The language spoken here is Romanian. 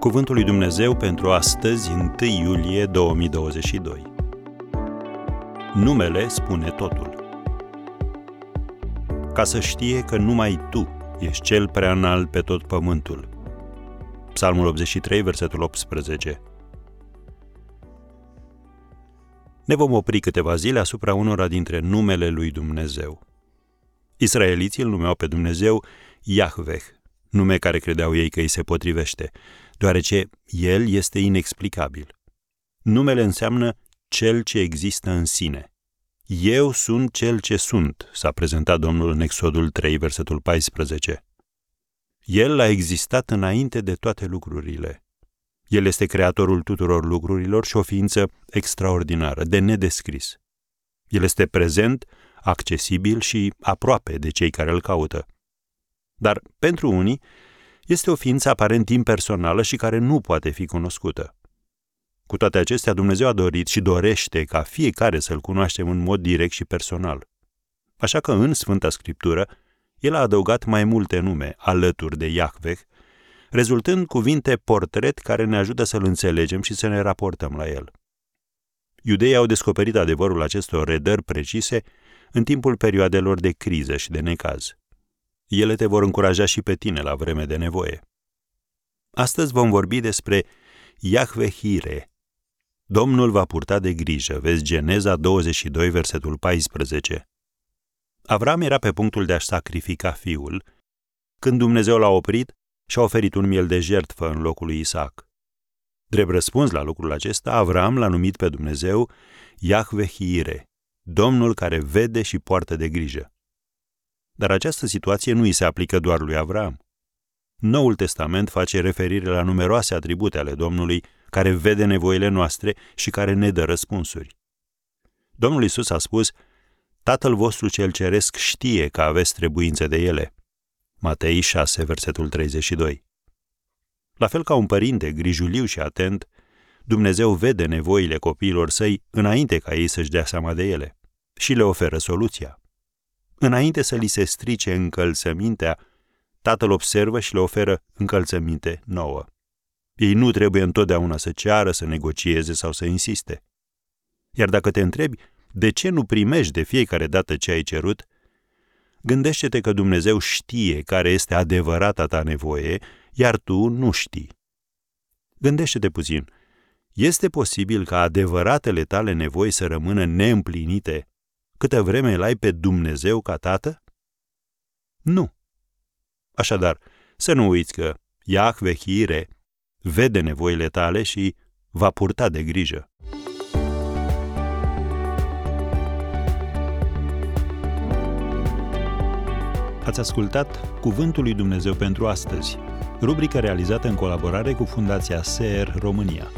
Cuvântul lui Dumnezeu pentru astăzi, 1 iulie 2022. Numele spune totul. Ca să știe că numai tu ești cel prea înalt pe tot pământul. Psalmul 83, versetul 18. Ne vom opri câteva zile asupra unora dintre numele lui Dumnezeu. Israeliții îl numeau pe Dumnezeu Yahveh, nume care credeau ei că îi se potrivește, deoarece el este inexplicabil. Numele înseamnă cel ce există în sine. Eu sunt cel ce sunt, s-a prezentat Domnul în Exodul 3, versetul 14. El a existat înainte de toate lucrurile. El este creatorul tuturor lucrurilor și o ființă extraordinară, de nedescris. El este prezent, accesibil și aproape de cei care îl caută. Dar, pentru unii, este o ființă aparent impersonală și care nu poate fi cunoscută. Cu toate acestea, Dumnezeu a dorit și dorește ca fiecare să-L cunoaștem în mod direct și personal. Așa că în Sfânta Scriptură, El a adăugat mai multe nume alături de Iahveh, rezultând cuvinte portret care ne ajută să-L înțelegem și să ne raportăm la El. Iudeii au descoperit adevărul acestor redări precise în timpul perioadelor de criză și de necaz. Ele te vor încuraja și pe tine la vreme de nevoie. Astăzi vom vorbi despre Iahve Hire. Domnul va purta de grijă, vezi Geneza 22, versetul 14. Avram era pe punctul de a-și sacrifica fiul, când Dumnezeu l-a oprit și a oferit un miel de jertfă în locul lui Isaac. Drept răspuns la lucrul acesta, Avram l-a numit pe Dumnezeu Iahve Hire, Domnul care vede și poartă de grijă. Dar această situație nu îi se aplică doar lui Avram. Noul Testament face referire la numeroase atribute ale Domnului care vede nevoile noastre și care ne dă răspunsuri. Domnul Isus a spus, Tatăl vostru cel ceresc știe că aveți trebuințe de ele. Matei 6, versetul 32. La fel ca un părinte grijuliu și atent, Dumnezeu vede nevoile copiilor săi înainte ca ei să-și dea seama de ele și le oferă soluția. Înainte să li se strice încălțămintea, tatăl observă și le oferă încălțăminte nouă. Ei nu trebuie întotdeauna să ceară, să negocieze sau să insiste. Iar dacă te întrebi de ce nu primești de fiecare dată ce ai cerut, gândește-te că Dumnezeu știe care este adevărata ta nevoie, iar tu nu știi. Gândește-te puțin. Este posibil ca adevăratele tale nevoi să rămână neîmplinite câtă vreme îl ai pe Dumnezeu ca tată? Nu. Așadar, să nu uiți că Iahve Hire vede nevoile tale și va purta de grijă. Ați ascultat Cuvântul lui Dumnezeu pentru astăzi, rubrica realizată în colaborare cu Fundația SER România.